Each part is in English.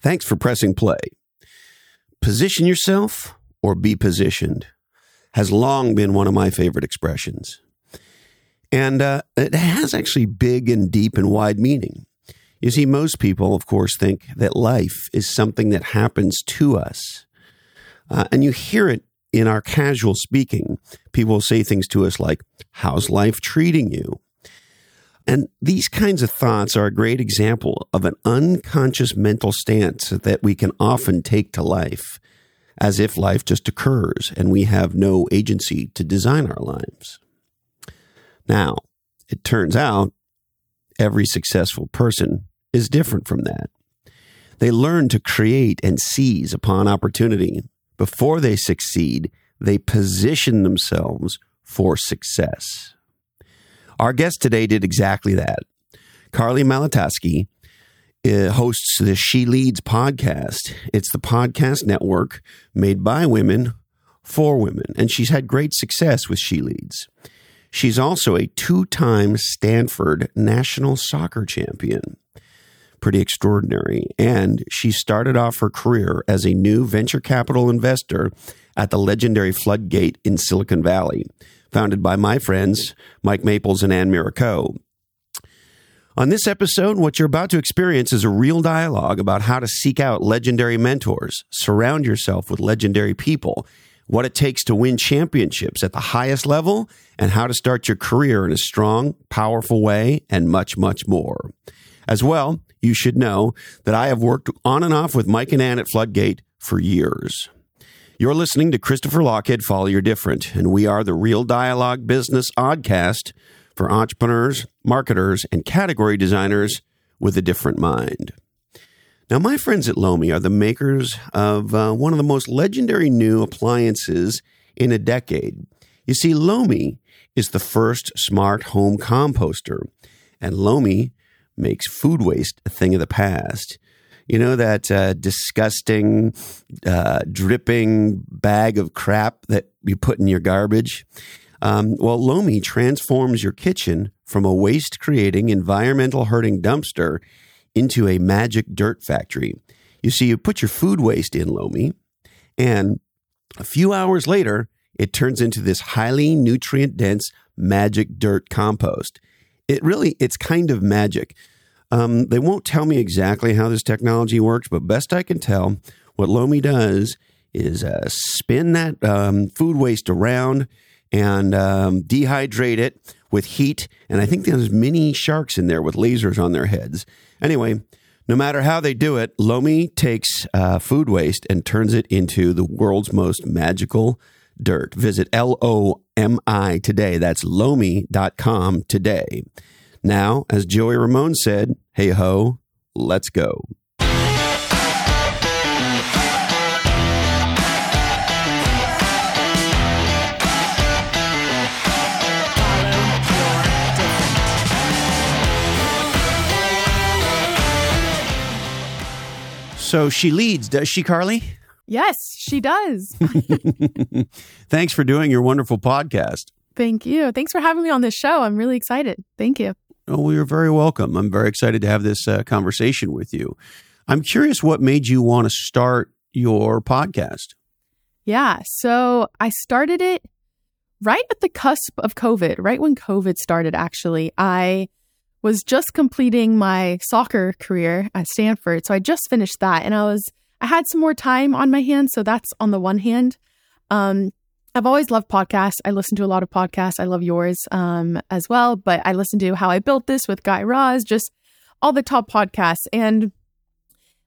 Thanks for pressing play. Position yourself or be positioned has long been one of my favorite expressions. And uh, it has actually big and deep and wide meaning. You see, most people, of course, think that life is something that happens to us. Uh, and you hear it in our casual speaking. People say things to us like, How's life treating you? And these kinds of thoughts are a great example of an unconscious mental stance that we can often take to life, as if life just occurs and we have no agency to design our lives. Now, it turns out every successful person is different from that. They learn to create and seize upon opportunity. Before they succeed, they position themselves for success. Our guest today did exactly that. Carly Malatskey uh, hosts the She Leads podcast. It's the podcast network made by women for women, and she's had great success with She Leads. She's also a two time Stanford national soccer champion. Pretty extraordinary. And she started off her career as a new venture capital investor at the legendary Floodgate in Silicon Valley, founded by my friends Mike Maples and Ann Miura-Ko. On this episode, what you're about to experience is a real dialogue about how to seek out legendary mentors, surround yourself with legendary people, what it takes to win championships at the highest level, and how to start your career in a strong, powerful way, and much, much more. As well, you should know that I have worked on and off with Mike and Ann at Floodgate for years. You're listening to Christopher Lochhead Follow Your Different, and we are the Real Dialogue Business Oddcast for entrepreneurs, marketers, and category designers with a different mind. Now, my friends at Lomi are the makers of uh, one of the most legendary new appliances in a decade. You see, Lomi is the first smart home composter, and Lomi makes food waste a thing of the past. You know that uh, disgusting, uh, dripping bag of crap that you put in your garbage? Um, well, Lomi transforms your kitchen from a waste creating, environmental hurting dumpster into a magic dirt factory. You see, you put your food waste in Lomi, and a few hours later, it turns into this highly nutrient dense magic dirt compost. It really, it's kind of magic. Um, they won't tell me exactly how this technology works, but best I can tell, what Lomi does is uh, spin that um, food waste around and um, dehydrate it with heat. And I think there's mini sharks in there with lasers on their heads. Anyway, no matter how they do it, Lomi takes uh, food waste and turns it into the world's most magical dirt. Visit L O M I today. That's lomi.com today. Now, as Joey Ramone said, hey ho, let's go. So she leads, does she, Carly? Yes, she does. Thanks for doing your wonderful podcast. Thank you. Thanks for having me on this show. I'm really excited. Thank you. Oh, well, you're very welcome. I'm very excited to have this uh, conversation with you. I'm curious what made you want to start your podcast. Yeah. So I started it right at the cusp of COVID, right when COVID started, actually. I was just completing my soccer career at Stanford. So I just finished that and I was, I had some more time on my hands. So that's on the one hand. Um, I've always loved podcasts. I listen to a lot of podcasts. I love yours um, as well, but I listen to How I Built This with Guy Raz, just all the top podcasts. And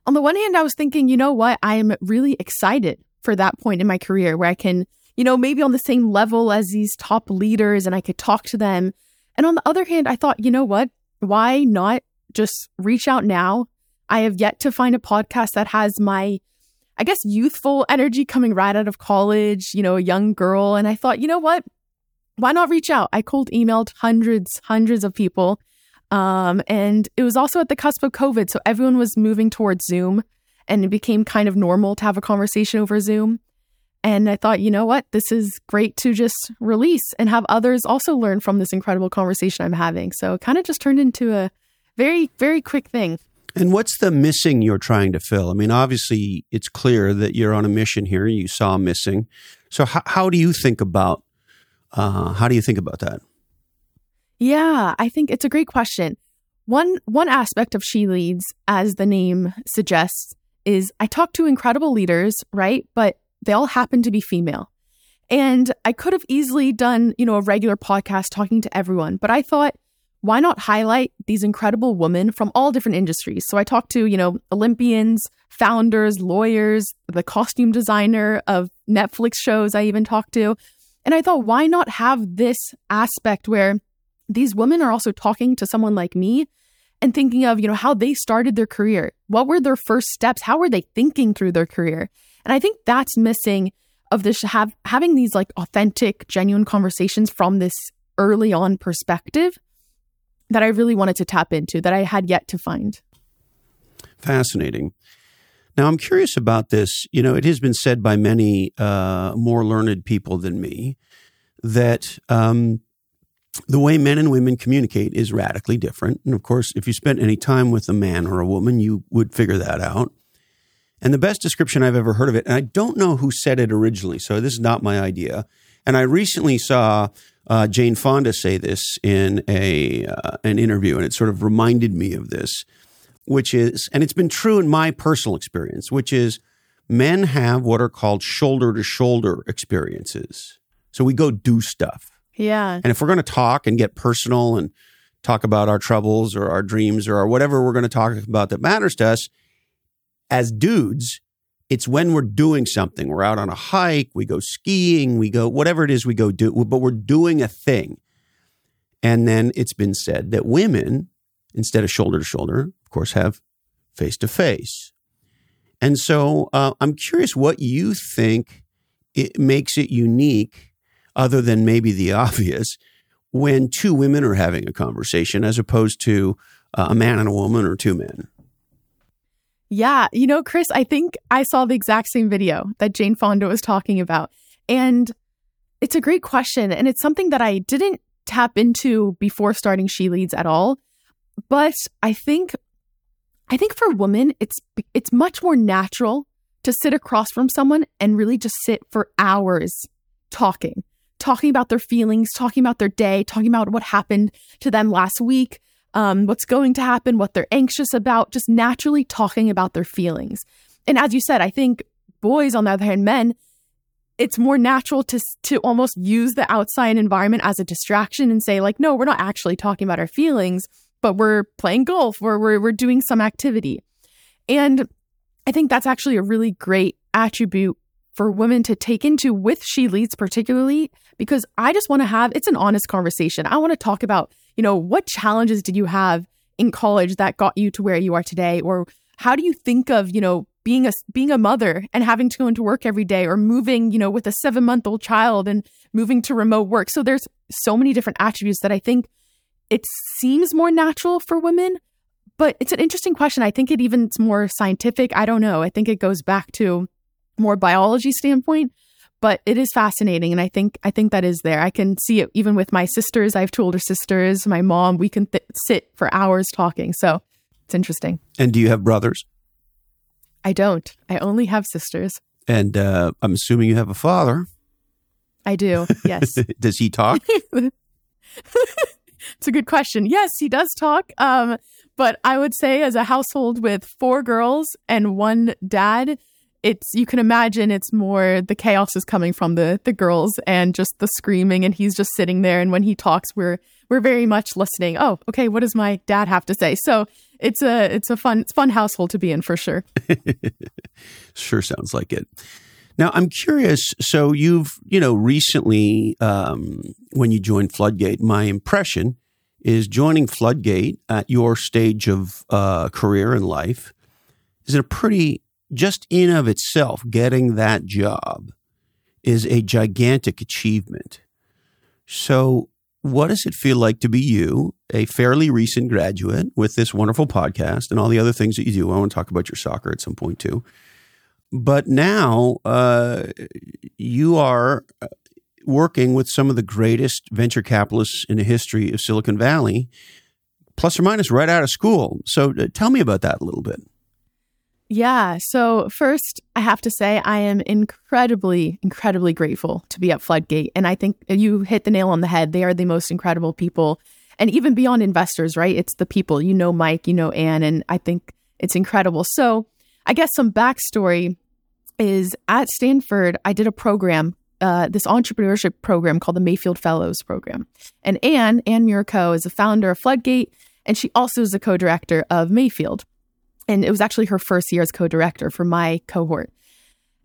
on the one hand, I was thinking, you know what? I am really excited for that point in my career where I can, you know, maybe on the same level as these top leaders and I could talk to them. And on the other hand, I thought, you know what? why not just reach out now? I have yet to find a podcast that has my, I guess, youthful energy coming right out of college, you know, a young girl. And I thought, you know what? Why not reach out? I cold emailed hundreds, hundreds of people. Um, and it was also at the cusp of COVID. So everyone was moving towards Zoom and it became kind of normal to have a conversation over Zoom. And I thought, you know what? This is great to just release and have others also learn from this incredible conversation I'm having. So it kind of just turned into a very, very quick thing. And what's the missing you're trying to fill? I mean, obviously, it's clear that you're on a mission here. You saw missing. So, how, how do you think about uh, how do you think about that? Yeah, I think it's a great question. One one aspect of She Leads, as the name suggests, is I talk to incredible leaders, right? But they all happen to be female. And I could have easily done, you know, a regular podcast talking to everyone, but I thought why not highlight these incredible women from all different industries? So I talked to, you know, Olympians, founders, lawyers, the costume designer of Netflix shows I even talked to. And I thought, why not have this aspect where these women are also talking to someone like me and thinking of, you know, how they started their career. What were their first steps? How were they thinking through their career? And I think that's missing of this have having these like authentic, genuine conversations from this early on perspective that I really wanted to tap into that I had yet to find. Fascinating. Now, I'm curious about this. You know, it has been said by many uh, more learned people than me that um, the way men and women communicate is radically different. And of course, if you spent any time with a man or a woman, you would figure that out. And the best description I've ever heard of it, and I don't know who said it originally, so this is not my idea. And I recently saw uh, Jane Fonda say this in a uh, an interview, and it sort of reminded me of this, which is, and it's been true in my personal experience, which is men have what are called shoulder to shoulder experiences. So we go do stuff. Yeah. And if we're going to talk and get personal and talk about our troubles or our dreams or our whatever we're going to talk about that matters to us, as dudes, it's when we're doing something. We're out on a hike, we go skiing, we go whatever it is we go do, but we're doing a thing. And then it's been said that women, instead of shoulder to shoulder, of course, have face to face. And so uh, I'm curious what you think it makes it unique, other than maybe the obvious, when two women are having a conversation as opposed to uh, a man and a woman or two men. Yeah. You know, Chris, I think I saw the exact same video that Jane Fonda was talking about. And it's a great question. And it's something that I didn't tap into before starting She Leads at all. But I think I think for women, it's it's much more natural to sit across from someone and really just sit for hours talking, talking about their feelings, talking about their day, talking about what happened to them last week, um, what's going to happen, what they're anxious about, just naturally talking about their feelings. And as you said, I think boys, on the other hand, men, it's more natural to to almost use the outside environment as a distraction and say like, no, we're not actually talking about our feelings, but we're playing golf, or we're we're doing some activity. And I think that's actually a really great attribute for women to take into with She Leads, particularly because I just want to have it's an honest conversation. I want to talk about you know, what challenges did you have in college that got you to where you are today? Or how do you think of, you know, being a being a mother and having to go into work every day or moving, you know, with a 7-month-old child and moving to remote work. So there's so many different attributes that I think it seems more natural for women, but it's an interesting question. I think it even's more scientific. I don't know. I think it goes back to more biology standpoint but it is fascinating and i think i think that is there. I can see it even with my sisters. I have two older sisters my mom. We can th- sit for hours talking so it's interesting. And do you have brothers? I don't. I only have sisters. And uh, i'm assuming you have a father. I do. Yes. Does he talk? It's a good question. Yes he does talk um, but i would say as a household with four girls and one dad it's you can imagine it's more the chaos is coming from the the girls and just the screaming and he's just sitting there and when he talks we're we're very much listening oh okay what does my dad have to say? So it's a it's a fun it's fun household to be in for sure. Sure sounds like it. Now i'm curious so you've you know recently um, when you joined floodgate my impression is joining floodgate at your stage of uh, career and life is a pretty just in of itself, getting that job is a gigantic achievement. So, what does it feel like to be you, a fairly recent graduate with this wonderful podcast and all the other things that you do? I want to talk about your soccer at some point too. But now uh, you are uh, working with some of the greatest venture capitalists in the history of Silicon Valley, plus or minus right out of school. So uh, tell me about that a little bit. Yeah. So, first, I have to say, I am incredibly, incredibly grateful to be at Floodgate. And I think you hit the nail on the head. They are the most incredible people. And even beyond investors, right? It's the people. You know Mike, you know Anne, and I think it's incredible. So, I guess some backstory is at Stanford, I did a program, uh, this entrepreneurship program called the Mayfield Fellows Program. And Anne, Ann Miura-Ko, is the founder of Floodgate, and she also is the co director of Mayfield. And it was actually her first year as co director for my cohort.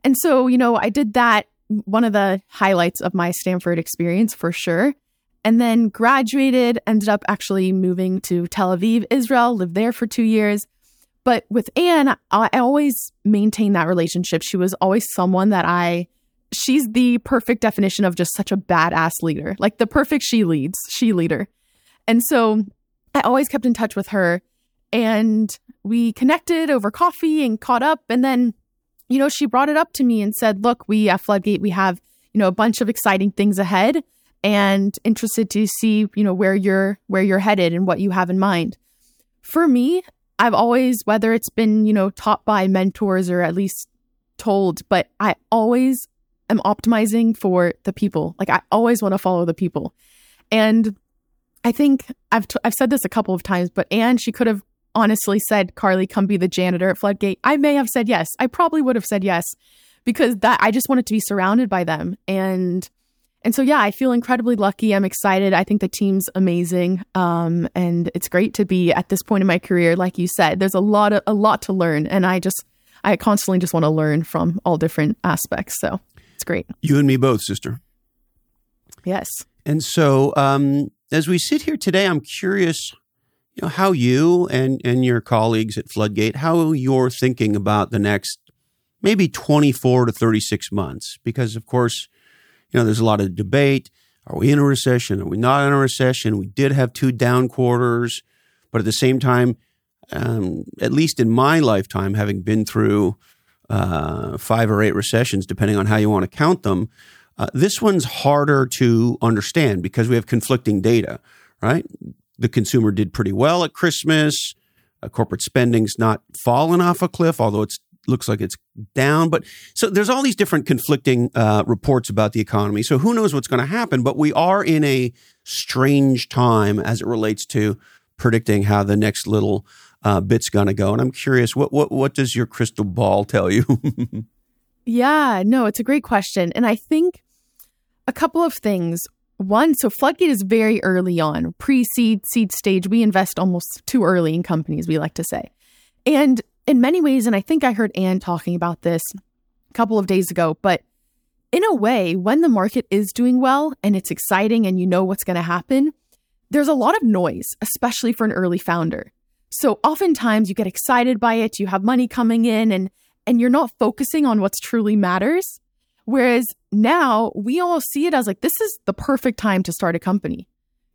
And so, you know, I did that, one of the highlights of my Stanford experience for sure. And then graduated, ended up actually moving to Tel Aviv, Israel, lived there for two years. But with Anne, I always maintained that relationship. She was always someone that I, she's the perfect definition of just such a badass leader, like the perfect she leads, she leader. And so I always kept in touch with her. And we connected over coffee and caught up. And then, you know, she brought it up to me and said, Look, we at Floodgate, we have, you know, a bunch of exciting things ahead and interested to see, you know, where you're where you're headed and what you have in mind. For me, I've always, whether it's been, you know, taught by mentors or at least told, but I always am optimizing for the people. Like I always want to follow the people. And I think I've t- I've said this a couple of times, but Anne, she could have honestly said, Carly, come be the janitor at Floodgate, I may have said yes. I probably would have said yes because that I just wanted to be surrounded by them. And and so yeah, I feel incredibly lucky. I'm excited. I think the team's amazing. Um, and it's great to be at this point in my career. Like you said, there's a lot of a lot to learn. And I just I constantly just want to learn from all different aspects. So it's great. You and me both, sister. Yes. And so um, as we sit here today, I'm curious you know, how you and, and your colleagues at Floodgate, how you're thinking about the next maybe 24 to 36 months. Because, of course, you know, there's a lot of debate. Are we in a recession? Are we not in a recession? We did have two down quarters, but at the same time, um, at least in my lifetime, having been through uh, five or eight recessions, depending on how you want to count them, uh, this one's harder to understand because we have conflicting data, right? The consumer did pretty well at Christmas. Uh, corporate spending's not fallen off a cliff, although it looks like it's down. But so there's all these different conflicting uh, reports about the economy. So who knows what's going to happen? But we are in a strange time as it relates to predicting how the next little uh, bit's going to go. And I'm curious, what what what does your crystal ball tell you? yeah, no, it's a great question, and I think a couple of things. One, so Floodgate is very early on, pre seed, seed stage. We invest almost too early in companies, we like to say. And in many ways, and I think I heard Anne talking about this a couple of days ago, but in a way, when the market is doing well and it's exciting and you know what's going to happen, there's a lot of noise, especially for an early founder. So oftentimes you get excited by it, you have money coming in and and you're not focusing on what's truly matters. Whereas now we all see it as like, this is the perfect time to start a company.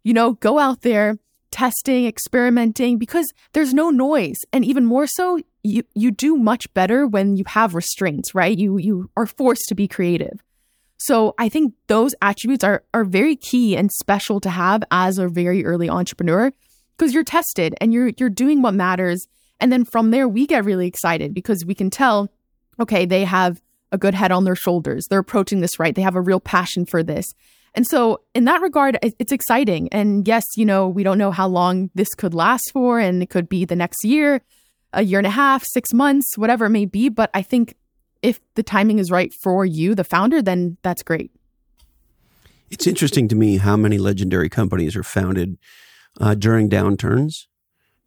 You know, go out there, testing, experimenting, because there's no noise. And even more so, you, you do much better when you have restraints, right? You, you are forced to be creative. So I think those attributes are, are very key and special to have as a very early entrepreneur because you're tested and you're, you're doing what matters. And then from there, we get really excited because we can tell, okay, they have a good head on their shoulders. They're approaching this right. They have a real passion for this. And so, in that regard, it's exciting. And yes, you know, we don't know how long this could last for, and it could be the next year, a year and a half, six months, whatever it may be. But I think if the timing is right for you, the founder, then that's great. It's interesting to me how many legendary companies are founded uh, during downturns.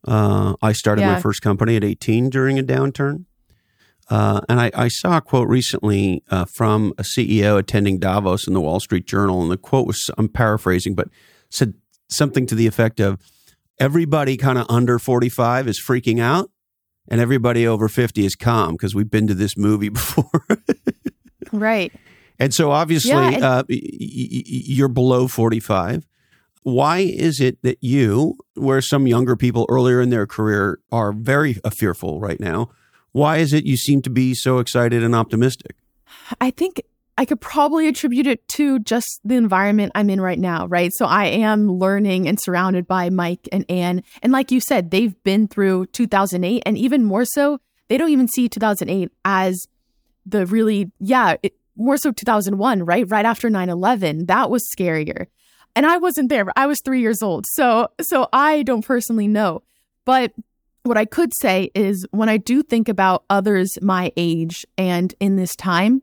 Uh, I started yeah. my first company at 18 during a downturn. Uh, and I, I, saw a quote recently uh, from a CEO attending Davos in the Wall Street Journal. And the quote was, I'm paraphrasing, but said something to the effect of everybody kind of under 45 is freaking out and everybody over 50 is calm because we've been to this movie before. right. And so obviously yeah, and- uh, y- y- you're below 45. Why is it that you, where some younger people earlier in their career are very fearful right now, why is it you seem to be so excited and optimistic? I think I could probably attribute it to just the environment I'm in right now, right? So I am learning and surrounded by Mike and Anne. And like you said, they've been through 2008 and even more so, they don't even see 2008 as the really, yeah, it, more so 2001, right? Right after 9 11. That was scarier. And I wasn't there. I was three years old. So, so I don't personally know. But what I could say is when I do think about others my age and in this time,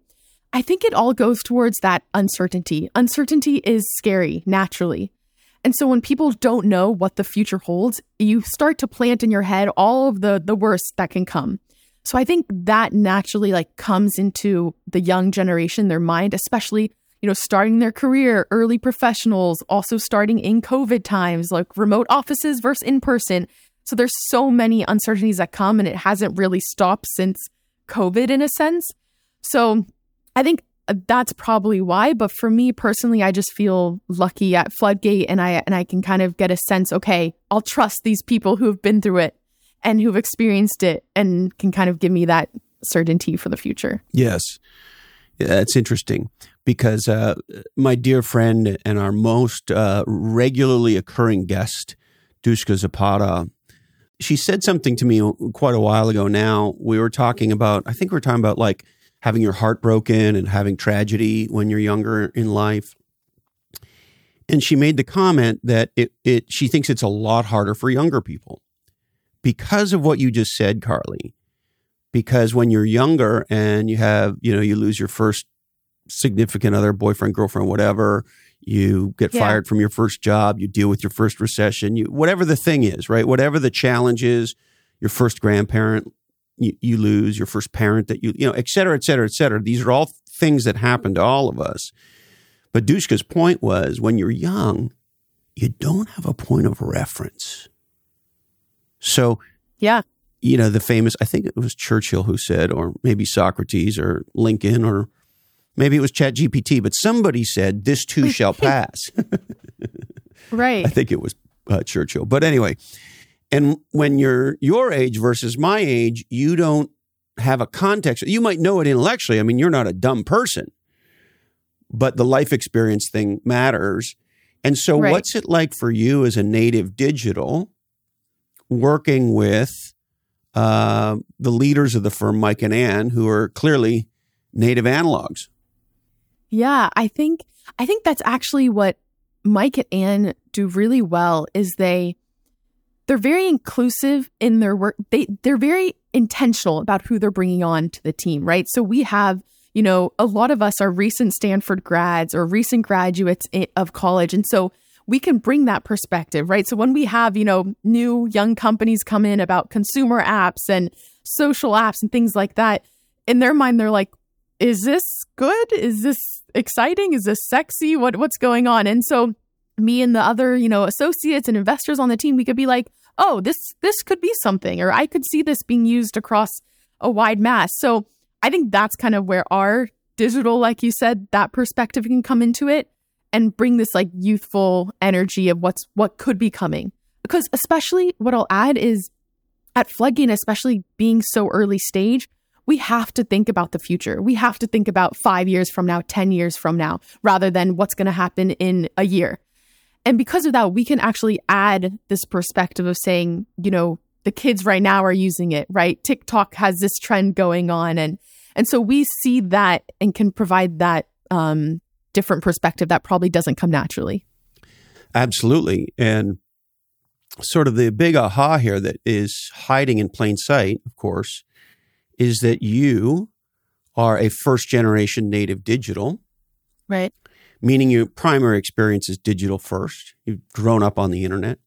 I think it all goes towards that uncertainty. Uncertainty is scary naturally. And so when people don't know what the future holds, you start to plant in your head all of the the worst that can come. So I think that naturally like comes into the young generation, their mind, especially, you know, starting their career, early professionals, also starting in COVID times, like remote offices versus in person. So there's so many uncertainties that come and it hasn't really stopped since COVID in a sense. So I think that's probably why. But for me personally, I just feel lucky at Floodgate, and I and I can kind of get a sense. Okay, I'll trust these people who have been through it and who've experienced it, and can kind of give me that certainty for the future. Yes, that's interesting because uh, my dear friend and our most uh, regularly occurring guest, Dushka Zapata, she said something to me quite a while ago. Now we were talking about. I think we were talking about like having your heart broken and having tragedy when you're younger in life. And she made the comment that it, it she thinks it's a lot harder for younger people because of what you just said, Carly. Because when you're younger and you have, you know, you lose your first significant other, boyfriend, girlfriend, whatever, you get yeah. fired from your first job, you deal with your first recession, you whatever the thing is, right? Whatever the challenge is, your first grandparent you, you lose, your first parent that you, you know, et cetera, et cetera, et cetera. These are all things that happen to all of us. But Dushka's point was when you're young, you don't have a point of reference. So, yeah, you know, the famous, I think it was Churchill who said, or maybe Socrates or Lincoln, or maybe it was Chat GPT, but somebody said, This too shall pass. right. I think it was uh, Churchill. But anyway, and when you're your age versus my age, you don't have a context. You might know it intellectually. I mean, you're not a dumb person, but the life experience thing matters. And so, right. what's it like for you as a native digital working with uh, the leaders of the firm, Mike and Ann, who are clearly native analogs? Yeah, I think I think that's actually what Mike and Anne do really well. Is they they're very inclusive in their work. They they're very intentional about who they're bringing on to the team, right? So we have, you know, a lot of us are recent Stanford grads or recent graduates of college, and so we can bring that perspective, right? So when we have, you know, new young companies come in about consumer apps and social apps and things like that, in their mind they're like, is this good? Is this exciting? Is this sexy? What what's going on? And so me and the other, you know, associates and investors on the team, we could be like, oh, this this could be something, or I could see this being used across a wide mass. So I think that's kind of where our digital, like you said, that perspective can come into it and bring this like youthful energy of what's what could be coming. Because especially what I'll add is at Floodgate, especially being so early stage, we have to think about the future. We have to think about five years from now, 10 years from now, rather than what's going to happen in a year. And because of that, we can actually add this perspective of saying, you know, the kids right now are using it, right? TikTok has this trend going on. And, and so we see that and can provide that um, different perspective that probably doesn't come naturally. Absolutely. And sort of the big aha here that is hiding in plain sight, of course, is that you are a first generation native digital. Right meaning your primary experience is digital first. You've grown up on the internet.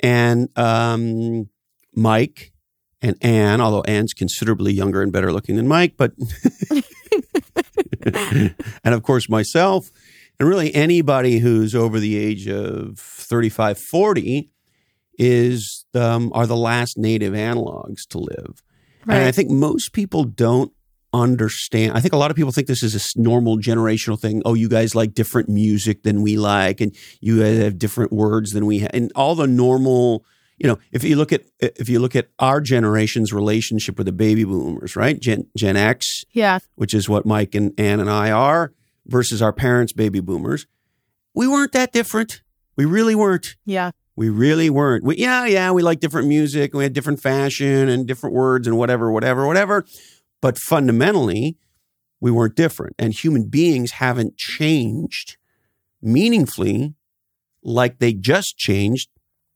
And um, Mike and Anne, although Anne's considerably younger and better looking than Mike, but and of course myself, and really anybody who's over the age of 35, 40 is um, are the last native analogs to live. Right. And I think most people don't understand. I think a lot of people think this is a normal generational thing. Oh, you guys like different music than we like, and you guys have different words than we have, and all the normal, you know, if you look at if you look at our generation's relationship with the baby boomers, right? Gen Gen X, Yeah. which is what Mike and Ann and I are, versus our parents' baby boomers, we weren't that different. We really weren't. Yeah. We really weren't. We, yeah, yeah, we like different music. We had different fashion and different words and whatever, whatever, whatever. But fundamentally, we weren't different. And human beings haven't changed meaningfully like they just changed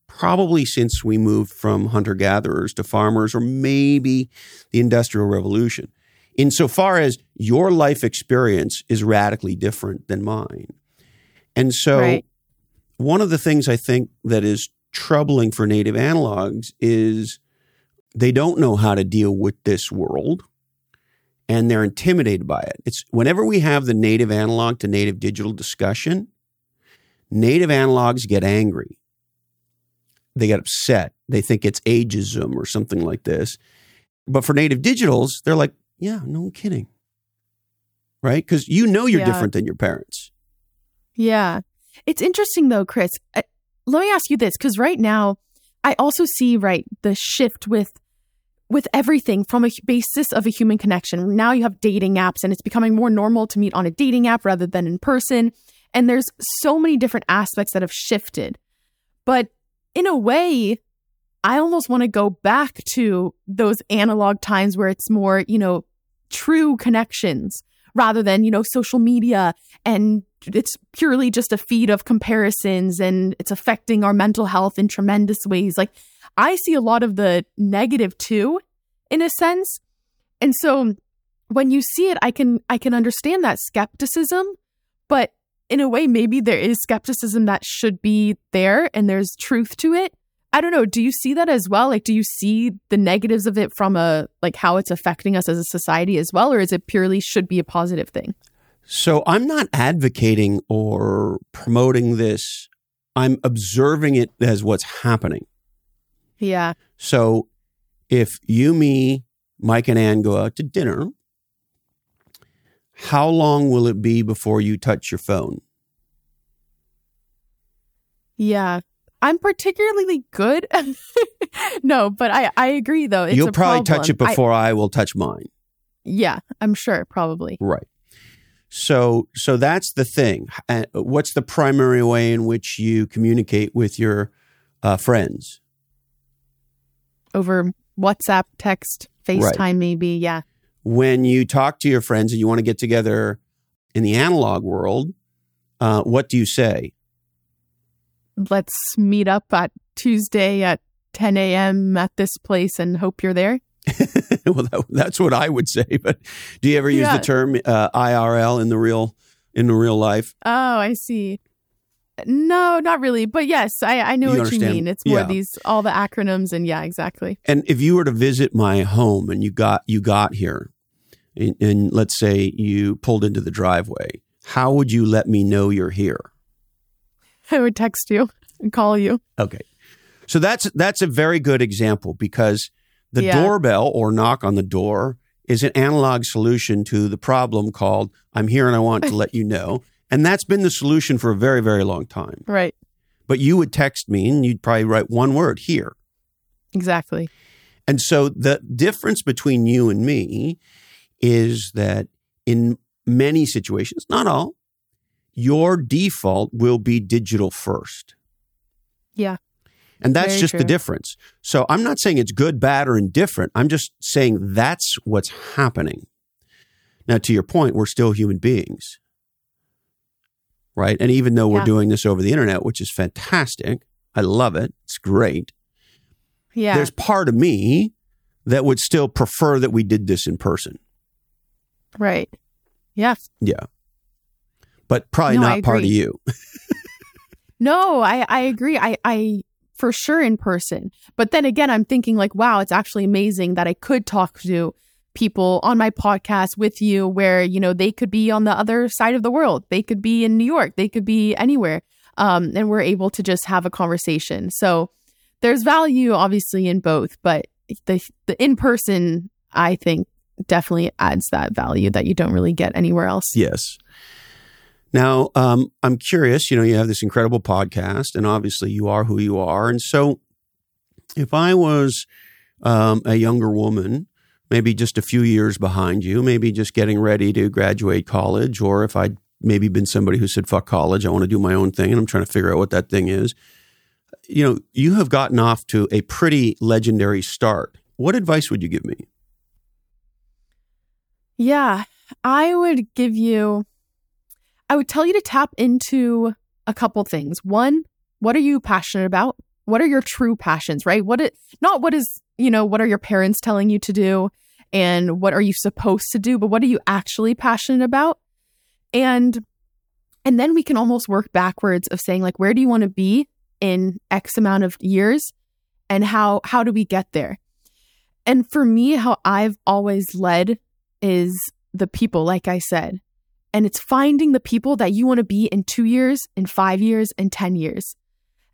probably since we moved from hunter gatherers to farmers or maybe the Industrial Revolution. Insofar as your life experience is radically different than mine. And so, Right. One of the things I think that is troubling for native analogs is they don't know how to deal with this world and they're intimidated by it. It's whenever we have the native analog to native digital discussion, native analogs get angry. They get upset. They think it's ageism or something like this. But for native digitals, they're like, yeah, no kidding. Right? Because you know you're Yeah. different than your parents. Yeah. It's interesting though, Chris. Let me ask you this because right now I also see right the shift with with everything from a basis of a human connection. Now you have dating apps and it's becoming more normal to meet on a dating app rather than in person. And there's so many different aspects that have shifted. But in a way, I almost want to go back to those analog times where it's more, you know, true connections rather than, you know, social media and it's purely just a feed of comparisons and it's affecting our mental health in tremendous ways. Like I see a lot of the negative too, in a sense. And so when you see it, I can I can understand that skepticism, but in a way, maybe there is skepticism that should be there and there's truth to it. I don't know. Do you see that as well? Like, do you see the negatives of it from a like how it's affecting us as a society as well, or is it purely should be a positive thing? So I'm not advocating or promoting this. I'm observing it as what's happening. Yeah. So if you, me, Mike, and Ann go out to dinner, how long will it be before you touch your phone? Yeah. I'm particularly good. no, but I, I agree though. It's You'll probably touch it problem. I- before I, will touch mine. yeah, I'm sure, probably. Right. So so that's the thing. Uh, What's the primary way in which you communicate with your uh, friends? Over WhatsApp, text, FaceTime, maybe. Yeah. when you talk to your friends and you want to get together in the analog world, uh, what do you say? Let's meet up at Tuesday at 10 a.m. at this place and hope you're there. well, that, that's what I would say. But do you ever use Yeah. the term uh, IRL in the real in the real life? Oh, I see. No, not really. But yes, I, I know You what understand. you mean. It's more Yeah. these, all the acronyms and yeah, exactly. And if you were to visit my home and you got you got here, and, and let's say you pulled into the driveway, how would you let me know you're here? I would text you and call you. Okay. So that's that's a very good example because the Yeah. doorbell or knock on the door is an analog solution to the problem called I'm here and I want to let you know. And that's been the solution for a very, very long time. Right. But you would text me and you'd probably write one word here. Exactly. And so the difference between you and me is that in many situations, not all, your default will be digital first. Yeah. And that's Very just the difference. So I'm not saying it's good, bad, or indifferent. I'm just saying that's what's happening. Now, to your point, we're still human beings. Right. And even though we're doing this over the internet, which is fantastic, I love it. It's great. Yeah. There's part of me that would still prefer that we did this in person. right. Yeah. Yeah. But probably No, not part of you. No, I, I agree. I, I for sure in person. But then again, I'm thinking like, wow, it's actually amazing that I could talk to people on my podcast with you where, you know, they could be on the other side of the world. They could be in New York. They could be anywhere. Um, and we're able to just have a conversation. So there's value obviously in both, but the the in person, I think definitely adds that value that you don't really get anywhere else. Yes. Now, um, I'm curious. You know, you have this incredible podcast, and obviously, you are who you are. And so, if I was um, a younger woman, maybe just a few years behind you, maybe just getting ready to graduate college, or if I'd maybe been somebody who said, fuck college, I want to do my own thing, and I'm trying to figure out what that thing is. You know, you have gotten off to a pretty legendary start. What advice would you give me? Yeah, I would give you, I would tell you to tap into a couple things. One, what are you passionate about? What are your true passions, right? What it, not what is, you know, what are your parents telling you to do and what are you supposed to do, but what are you actually passionate about? And, and then we can almost work backwards of saying like, where do you want to be in X amount of years and how, how do we get there? And for me, how I've always led is the people, like I said. And it's finding the people that you want to be in two years, in five years, in 10 years,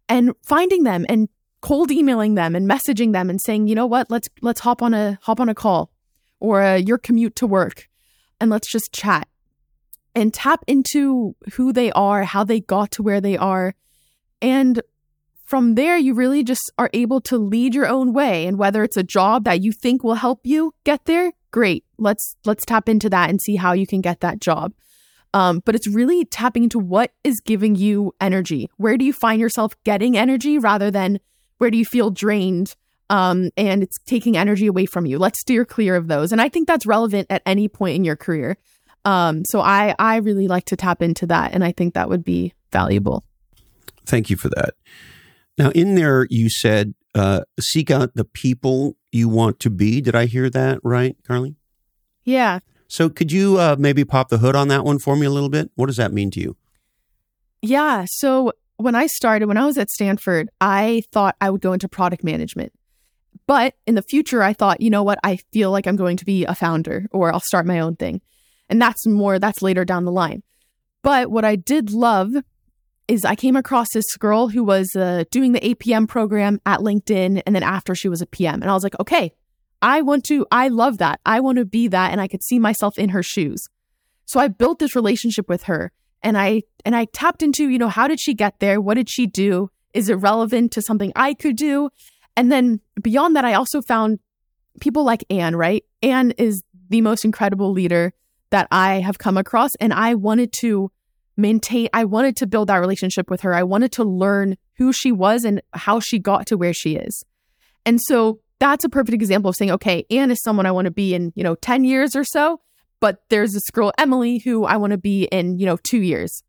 and finding them and cold emailing them and messaging them and saying, you know what, let's, let's hop on a, hop on a call or a, your commute to work and let's just chat and tap into who they are, how they got to where they are. And from there, you really just are able to lead your own way. And whether it's a job that you think will help you get there, great. Let's let's tap into that and see how you can get that job. Um, but it's really tapping into what is giving you energy. Where do you find yourself getting energy rather than where do you feel drained um, and it's taking energy away from you? Let's steer clear of those. And I think that's relevant at any point in your career. Um, so I I really like to tap into that, and I think that would be valuable. Thank you for that. Now, in there, you said uh, seek out the people you want to be. Did I hear that right, Carly? Yeah. So could you uh, maybe pop the hood on that one for me a little bit? What does that mean to you? Yeah. So when I started, when I was at Stanford, I thought I would go into product management. But in the future, I thought, you know what? I feel like I'm going to be a founder or I'll start my own thing. And that's more, that's later down the line. But what I did love is I came across this girl who was uh, doing the APM program at LinkedIn. And then after she was a PM. And I was like, okay, I want to, I love that. I want to be that. And I could see myself in her shoes. So I built this relationship with her and I, and I tapped into, you know, how did she get there? What did she do? Is it relevant to something I could do? And then beyond that, I also found people like Anne, right? Anne is the most incredible leader that I have come across. And I wanted to maintain, I wanted to build that relationship with her. I wanted to learn who she was and how she got to where she is. And so that's a perfect example of saying, okay, Anne is someone I want to be in, you know, 10 years or so, but there's this girl, Emily, who I want to be in, you know, two years.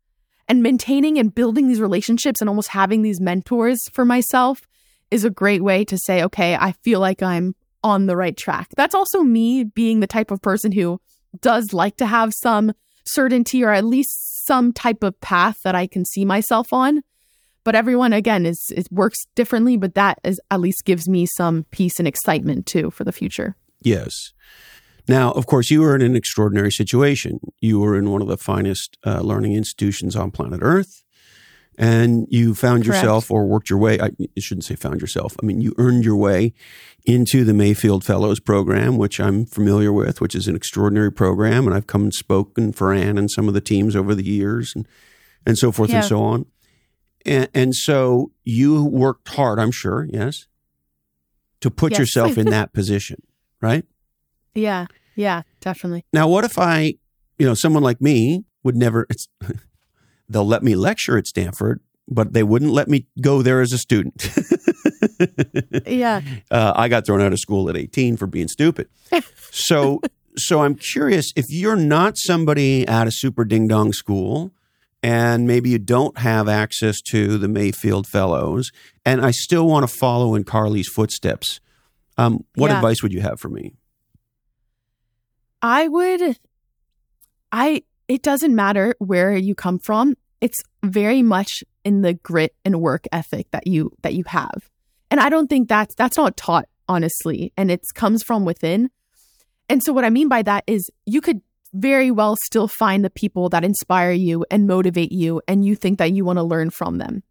And maintaining and building these relationships and almost having these mentors for myself is a great way to say, okay, I feel like I'm on the right track. That's also me being the type of person who does like to have some certainty or at least some type of path that I can see myself on. But everyone again is it works differently, but that is at least gives me some peace and excitement too for the future. Yes. Now, of course, you were in an extraordinary situation. You were in one of the finest uh, learning institutions on planet Earth and you found Correct. yourself or worked your way. I shouldn't say found yourself. I mean, you earned your way into the Mayfield Fellows program, which I'm familiar with, which is an extraordinary program. And I've come and spoken for Anne and some of the teams over the years and, and so forth yeah. and so on. And, and so you worked hard, I'm sure, yes, to put yes. yourself in that position, right? Yeah. Yeah, definitely. Now, what if I, you know, someone like me would never, it's, they'll let me lecture at Stanford, but they wouldn't let me go there as a student. yeah. Uh, I got thrown out of school at 18 for being stupid. So, so I'm curious if you're not somebody at a super ding dong school and maybe you don't have access to the Mayfield Fellows, and I still want to follow in Carly's footsteps. Um, what yeah. advice would you have for me? I would, I it doesn't matter where you come from. It's very much in the grit and work ethic that you that you have. And I don't think that's that's not taught honestly and it comes from within. And so what I mean by that is you could very well still find the people that inspire you and motivate you and you think that you want to learn from them.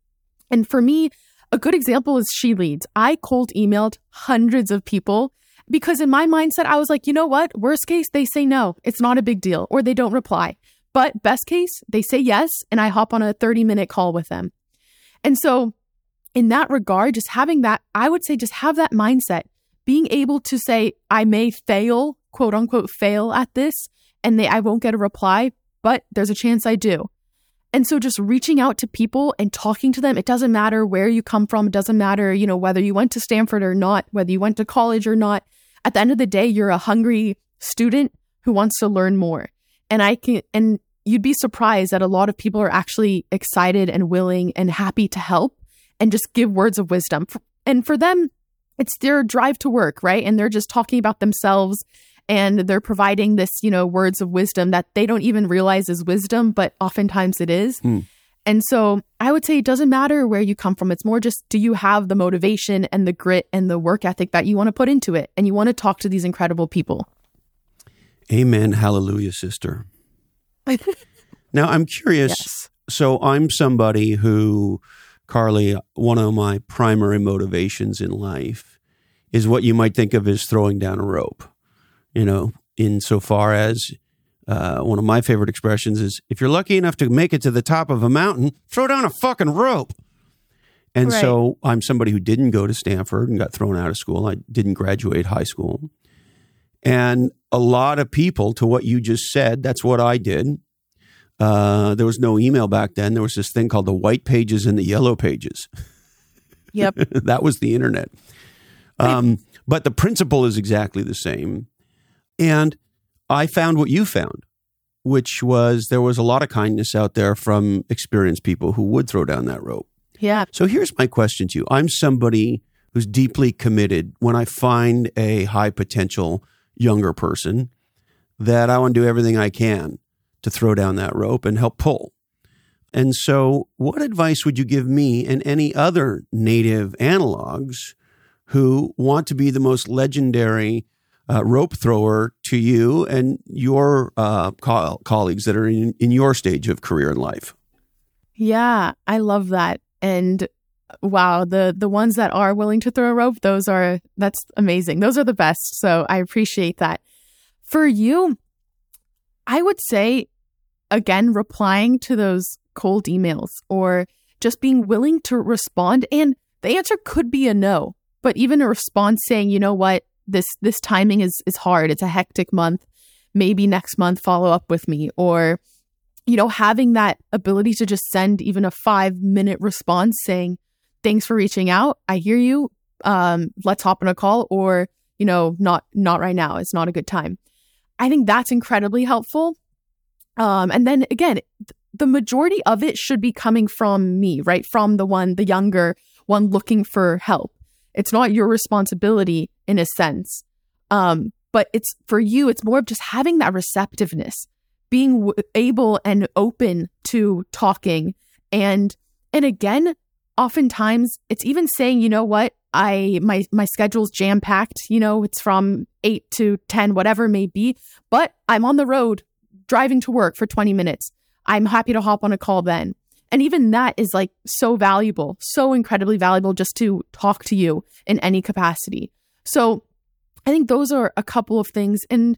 And for me, a good example is She Leads. I cold emailed hundreds of people because in my mindset, I was like, you know what? Worst case, they say no. It's not a big deal, or they don't reply. But best case, they say yes, and I hop on a 30 minute call with them. And so in that regard, just having that, I would say, just have that mindset, being able to say, I may fail, quote unquote, fail at this, and they, I won't get a reply, but there's a chance I do. And so just reaching out to people and talking to them, it doesn't matter where you come from. It doesn't matter, you know, whether you went to Stanford or not, whether you went to college or not. At the end of the day, you're a hungry student who wants to learn more. And I can, and you'd be surprised that a lot of people are actually excited and willing and happy to help and just give words of wisdom. And for them, it's their drive to work, right? And they're just talking about themselves and they're providing this, you know, words of wisdom that they don't even realize is wisdom, but oftentimes it is. Mm. And so I would say it doesn't matter where you come from. It's more just do you have the motivation and the grit and the work ethic that you want to put into it? And you want to talk to these incredible people. Amen. Hallelujah, sister. now I'm curious. Yes. So I'm somebody who, Carly, one of my primary motivations in life is what you might think of as throwing down a rope you know, insofar as uh, one of my favorite expressions is if you're lucky enough to make it to the top of a mountain, throw down a fucking rope. And right. so I'm somebody who didn't go to Stanford and got thrown out of school. I didn't graduate high school. And a lot of people, to what you just said, that's what I did. Uh, there was no email back then. There was this thing called the white pages and the yellow pages. Yep. that was the internet. Um, but the principle is exactly the same. And I found what you found, which was there was a lot of kindness out there from experienced people who would throw down that rope. Yeah. So here's my question to you. I'm somebody who's deeply committed when I find a high potential younger person that I want to do everything I can to throw down that rope and help pull. And so, what advice would you give me and any other native analogs who want to be the most legendary uh, rope thrower to you and your uh, co- colleagues that are in, in your stage of career and life. Yeah, I love that. And wow, the the ones that are willing to throw a rope, those are that's amazing. Those are the best. So I appreciate that. For you, I would say again replying to those cold emails or just being willing to respond and the answer could be a no, but even a response saying, "You know what? This this timing is is hard. It's a hectic month. Maybe next month follow up with me or you know having that ability to just send even a 5 minute response saying thanks for reaching out. I hear you. Um let's hop on a call or you know not not right now. It's not a good time. I think that's incredibly helpful. Um and then again the majority of it should be coming from me, right? From the one the younger one looking for help. It's not your responsibility in a sense. Um, but it's for you, it's more of just having that receptiveness, being w- able and open to talking. And, and again, oftentimes it's even saying, you know what, I, my, my schedule's jam packed, you know, it's from eight to 10, whatever it may be, but I'm on the road driving to work for 20 minutes. I'm happy to hop on a call then. And even that is like so valuable, so incredibly valuable just to talk to you in any capacity. So I think those are a couple of things. And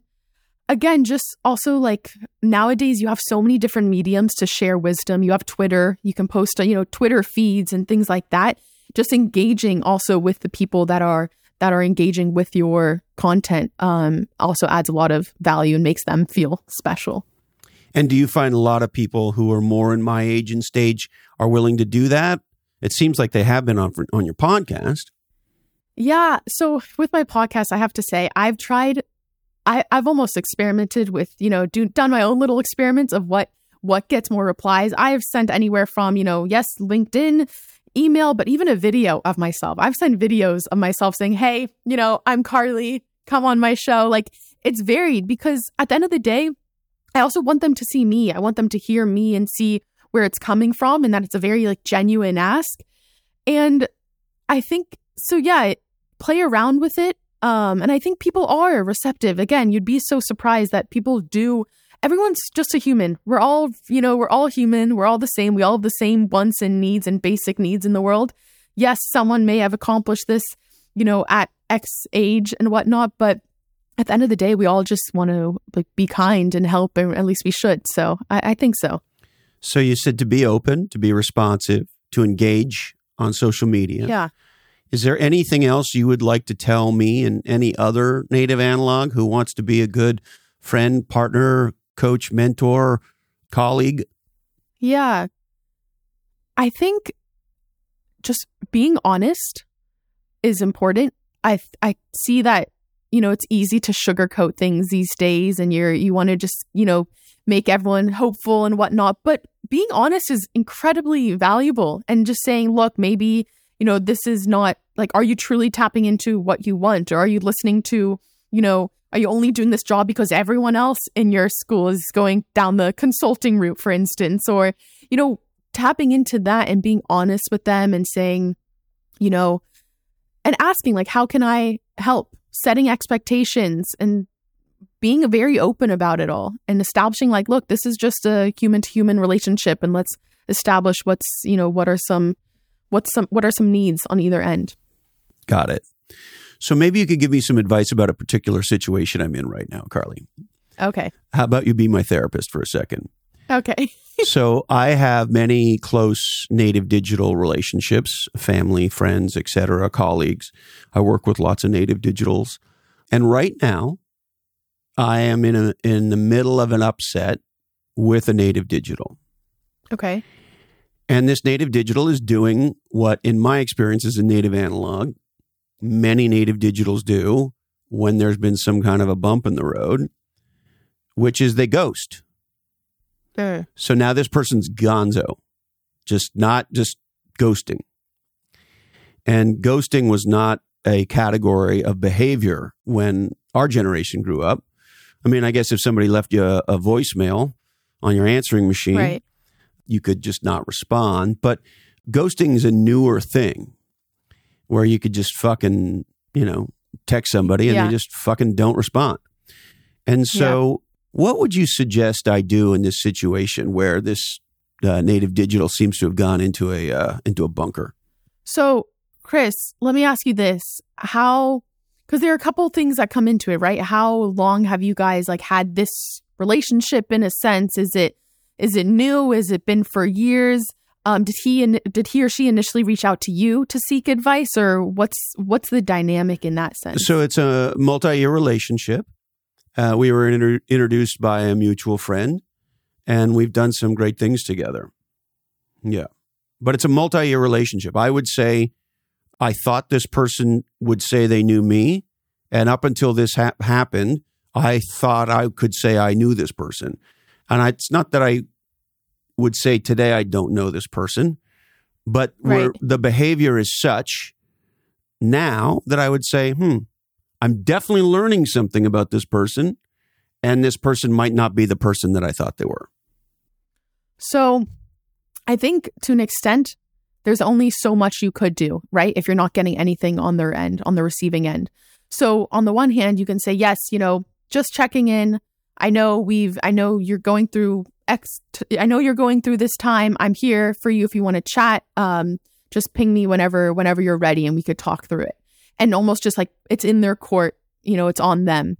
again, just also like nowadays you have so many different mediums to share wisdom. You have Twitter, you can post, you know, Twitter feeds and things like that. Just engaging also with the people that are that are engaging with your content um, also adds a lot of value and makes them feel special. And do you find a lot of people who are more in my age and stage are willing to do that? It seems like they have been on on your podcast. Yeah. So with my podcast, I have to say I've tried. I, I've almost experimented with you know do, done my own little experiments of what what gets more replies. I have sent anywhere from you know yes LinkedIn, email, but even a video of myself. I've sent videos of myself saying, "Hey, you know, I'm Carly. Come on my show." Like it's varied because at the end of the day, I also want them to see me. I want them to hear me and see where it's coming from and that it's a very like genuine ask. And I think so yeah, play around with it. Um and I think people are receptive. Again, you'd be so surprised that people do everyone's just a human. We're all, you know, we're all human. We're all the same. We all have the same wants and needs and basic needs in the world. Yes, someone may have accomplished this, you know, at X age and whatnot, but at the end of the day, we all just want to like be kind and help, or at least we should. So I, I think so. So you said to be open, to be responsive, to engage on social media. Yeah. Is there anything else you would like to tell me and any other native analog who wants to be a good friend, partner, coach, mentor, colleague? Yeah. I think just being honest is important. I I see that you know it's easy to sugarcoat things these days, and you're you want to just you know make everyone hopeful and whatnot. But being honest is incredibly valuable, and just saying, look, maybe you know this is not like, are you truly tapping into what you want, or are you listening to you know are you only doing this job because everyone else in your school is going down the consulting route, for instance? Or, you know, tapping into that and being honest with them and saying, you know, and asking, like, how can I help? Setting expectations and being very open about it all and establishing, like, look, this is just a human to human relationship and let's establish what's, you know, what are some, what's some, what are some needs on either end. Got it. So maybe you could give me some advice about a particular situation I'm in right now, Carly. Okay. How about you be my therapist for a second? Okay. so I have many close native digital relationships, family, friends, etc., colleagues. I work with lots of native digitals. And right now, I am in a, in the middle of an upset with a native digital. Okay. And this native digital is doing what, in my experience, is a native analog many native digitals do when there's been some kind of a bump in the road, which is they ghost. So now this person's gonzo, just not just ghosting. And ghosting was not a category of behavior when our generation grew up. I mean, I guess if somebody left you a, a voicemail on your answering machine, right. you could just not respond. But ghosting is a newer thing where you could just fucking, you know, text somebody and Yeah. they just fucking don't respond. And so, what would you suggest I do in this situation where this uh, native digital seems to have gone into a uh, into a bunker? So, Chris, let me ask you this. How because there are a couple things that come into it, right? How long have you guys like had this relationship in a sense? Is it is it new? Is it been for years? Um, did he in, did he or she initially reach out to you to seek advice, or what's what's the dynamic in that sense? So it's a multi-year relationship. Uh, we were inter- introduced by a mutual friend, and we've done some great things together. Yeah, but it's a multi-year relationship. I would say I thought this person would say they knew me, and up until this ha- happened, I thought I could say I knew this person. And I, it's not that I would say today I don't know this person, but Right. the behavior is such now that I would say, hmm, I'm definitely learning something about this person, and this person might not be the person that I thought they were. So I think to an extent, there's only so much you could do, right? If you're not getting anything on their end, on the receiving end. So on the one hand, you can say, yes, you know, just checking in. I know we've, I know you're going through X, t- I know you're going through this time. I'm here for you if you want to chat. Um, just ping me whenever, whenever you're ready and we could talk through it. And almost just like it's in their court, you know, it's on them.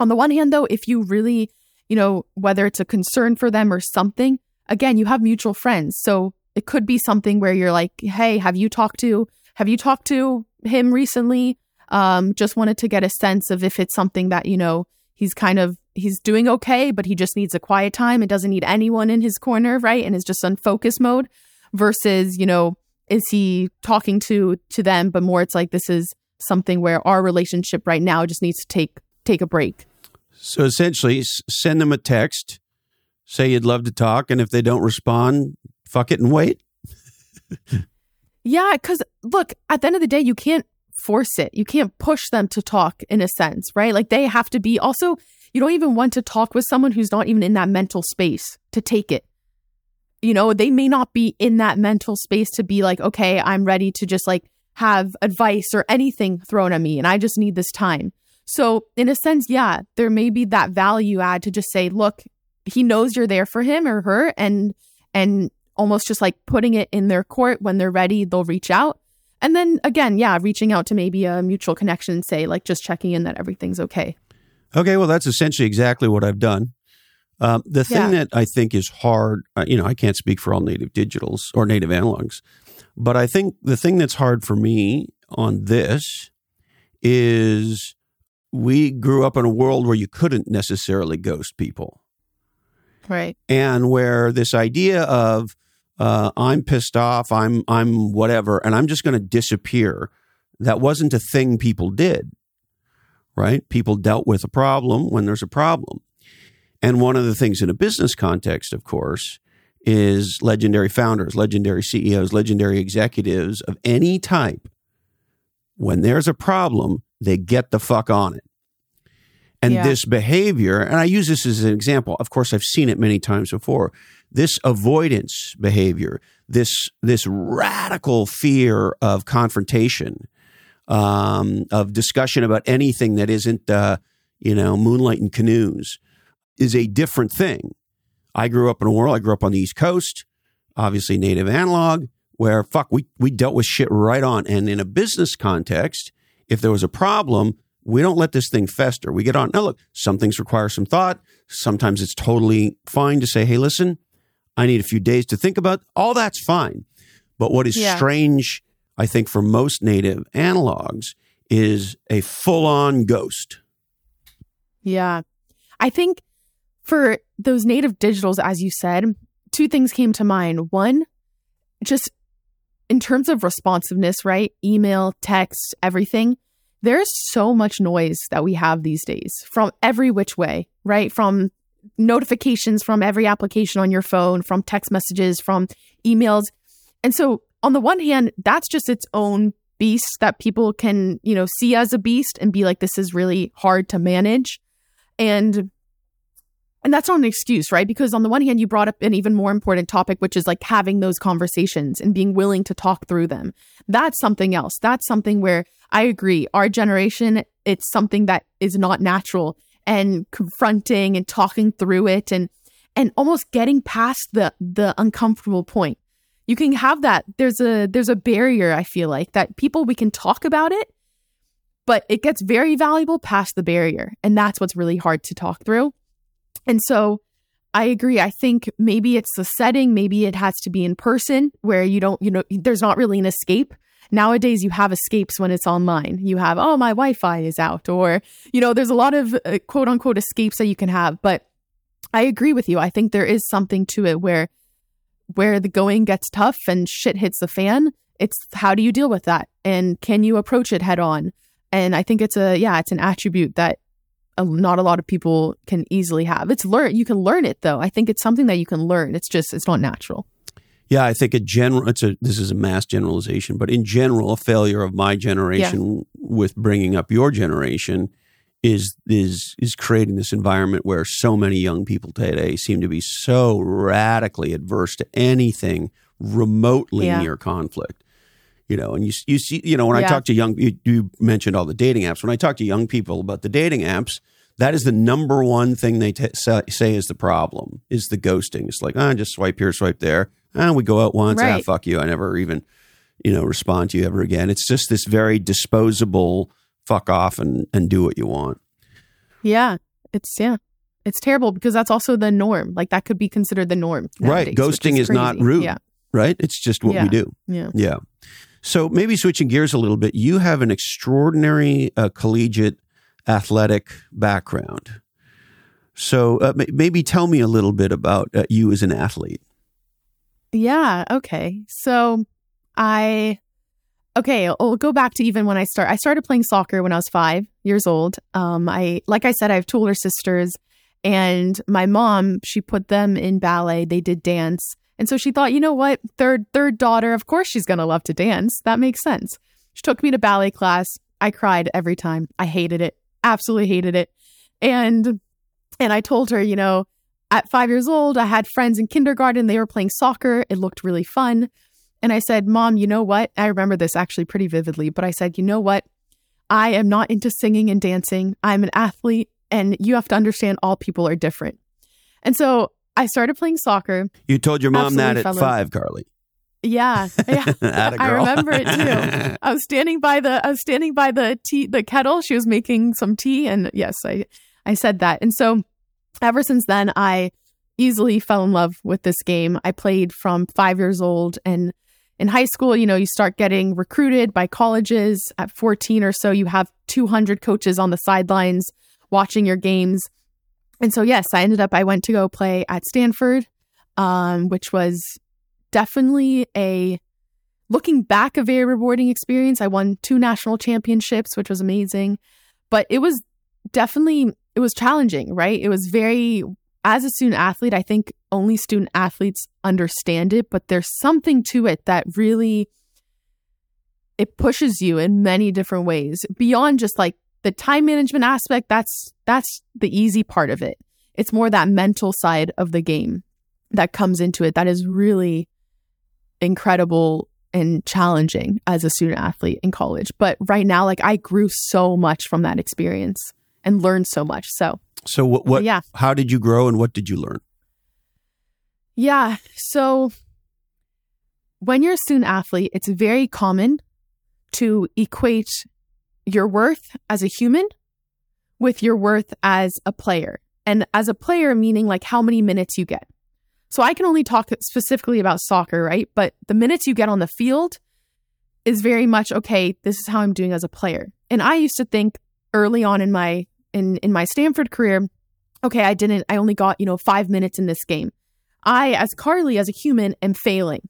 On the one hand, though, if you really, you know, whether it's a concern for them or something, again, you have mutual friends. So it could be something where you're like, hey, have you talked to have you talked to him recently? Um, just wanted to get a sense of if it's something that, you know, he's kind of he's doing okay, but he just needs a quiet time and doesn't need anyone in his corner, right? And is just on focus mode versus, you know, is he talking to to them, but more it's like this is something where our relationship right now just needs to take take a break. So essentially, send them a text, say you'd love to talk, and if they don't respond, fuck it and wait. Yeah, because look, at the end of the day, you can't force it. You can't push them to talk in a sense, right? Like they have to be also, you don't even want to talk with someone who's not even in that mental space to take it. You know, they may not be in that mental space to be like, okay, I'm ready to just like have advice or anything thrown at me and I just need this time. So, in a sense, yeah, there may be that value add to just say, look, he knows you're there for him or her and and almost just like putting it in their court when they're ready, they'll reach out. And then again, yeah, reaching out to maybe a mutual connection and say, like, just checking in that everything's okay. Okay, well, that's essentially exactly what I've done. Um, the thing Yeah. that I think is hard, uh, you know, I can't speak for all native digitals or native analogs, But I think the thing that's hard for me on this is we grew up in a world where you couldn't necessarily ghost people. Right. And where this idea of uh, I'm pissed off, I'm I'm whatever, and I'm just going to disappear. That wasn't a thing people did, right? People dealt with a problem when there's a problem. And one of the things in a business context, of course, is legendary founders, legendary CEOs, legendary executives of any type. When there's a problem, they get the fuck on it. And Yeah. this behavior, and I use this as an example. Of course, I've seen it many times before. This avoidance behavior, this this radical fear of confrontation, um, of discussion about anything that isn't, uh, you know, moonlight and canoes, is a different thing. I grew up in a world. I grew up on the East Coast, obviously native analog, where fuck we we dealt with shit right on. And in a business context, if there was a problem, we don't let this thing fester. We get on. Now look, some things require some thought. Sometimes it's totally fine to say, "Hey, listen, I need a few days to think about." All that's fine. But what is Yeah. strange, I think, for most native analogs, is a full-on ghost. Yeah. I think for those native digitals, as you said, two things came to mind. One, just in terms of responsiveness, right? Email, text, everything. There's so much noise that we have these days from every which way, right? From notifications from every application on your phone, from text messages, from emails. And so, on the one hand, that's just its own beast that people can, you know, see as a beast and be like, this is really hard to manage and and that's not an excuse right? Because on the one hand you brought up an even more important topic which is like having those conversations and being willing to talk through them. That's something else. That's something where i agree our generation it's something that is not natural and confronting and talking through it and and almost getting past the the uncomfortable point. You can have that. There's a there's a barrier i feel like that people we can talk about it but it gets very valuable past the barrier. And that's what's really hard to talk through. And so I agree. I think maybe it's the setting, maybe it has to be in person where you don't, you know, there's not really an escape. Nowadays, you have escapes when it's online. You have, oh, my Wi Fi is out, or, you know, there's a lot of uh, quote unquote escapes that you can have. But I agree with you. I think there is something to it where, where the going gets tough and shit hits the fan. It's how do you deal with that? And can you approach it head on? And I think it's a, yeah, it's an attribute that not a lot of people can easily have. It's learn. You can learn it though. I think it's something that you can learn. It's just, it's not natural. Yeah, I think a general. It's a. This is a mass generalization, but in general, a failure of my generation with bringing up your generation is is is creating this environment where so many young people today seem to be so radically adverse to anything remotely Yeah. near conflict. You know, and you you see, you know, when I talk to young, you, you mentioned all the dating apps. When I talk to young people about the dating apps, that is the number one thing they t- say, is the problem is the ghosting. It's like, ah, just swipe here, swipe there. Ah, we go out once. Ah, fuck you. I never even, you know, respond to you ever again. It's just this very disposable fuck off and, and do what you want. Yeah. It's, yeah. It's terrible because that's also the norm. Like that could be considered the norm. Right. nowadays, which Ghosting is not rude. Yeah. Right. It's just what Yeah. we do. Yeah. Yeah. So maybe switching gears a little bit, you have an extraordinary uh, collegiate athletic background. So uh, ma- maybe tell me a little bit about uh, you as an athlete. Yeah. Okay. So I, okay, I'll go back to even when I start. I started playing soccer when I was five years old. Um, I, like I said, I have two older sisters, and my mom, she put them in ballet. They did dance, and so she thought, you know what, third third daughter, of course she's gonna love to dance. That makes sense. She took me to ballet class. I cried every time. I hated it. Absolutely hated it. And and I told her, you know, at five years old, I had friends in kindergarten. They were playing soccer. It looked really fun. And I said, Mom, you know what? I remember this actually pretty vividly, but I said, you know what? I am not into singing and dancing. I'm an athlete, and you have to understand all people are different. And so I started playing soccer. You told your mom that at fellas. five, Carly. Yeah. Yeah. I remember it too. I was standing by the I was standing by the tea the kettle. She was making some tea and yes, I I said that. And so ever since then I easily fell in love with this game. I played from 5 years old and in high school, you know, you start getting recruited by colleges at 14 or so. You have 200 coaches on the sidelines watching your games. And so, yes, I ended up, I went to go play at Stanford, um, which was definitely a, looking back, a very rewarding experience. I won two national championships, which was amazing. But it was definitely, it was challenging, right? It was very as a student athlete, I think only student athletes understand it, but there's something to it that really it pushes you in many different ways beyond just like the time management aspect. That's that's the easy part of it. It's more that mental side of the game that comes into it that is really incredible and challenging as a student athlete in college. But right now, like I grew so much from that experience and learned so much. So so what, what yeah. how did you grow and what did you learn? Yeah. So when you're a student athlete, it's very common to equate your worth as a human with your worth as a player. And as a player, meaning like how many minutes you get. So I can only talk specifically about soccer, right? But the minutes you get on the field is very much okay, this is how I'm doing as a player. And I used to think early on in my in in my Stanford career, okay, I didn't I only got, you know, 5 minutes in this game. I as Carly as a human am failing.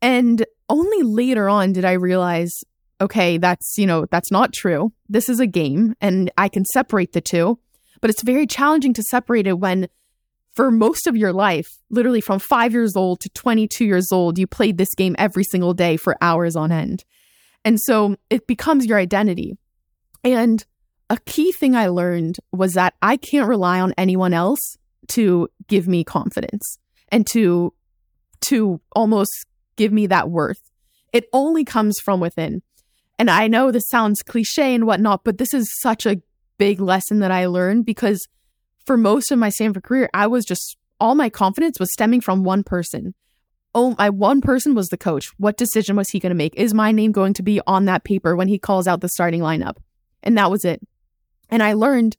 And only later on did I realize okay, that's, you know, that's not true. This is a game and I can separate the two, but it's very challenging to separate it when for most of your life, literally from 5 years old to 22 years old, you played this game every single day for hours on end. And so it becomes your identity. And a key thing I learned was that I can't rely on anyone else to give me confidence and to to almost give me that worth. It only comes from within. And I know this sounds cliche and whatnot, but this is such a big lesson that I learned because for most of my Stanford career, I was just all my confidence was stemming from one person. Oh, my one person was the coach. What decision was he going to make? Is my name going to be on that paper when he calls out the starting lineup? And that was it. And I learned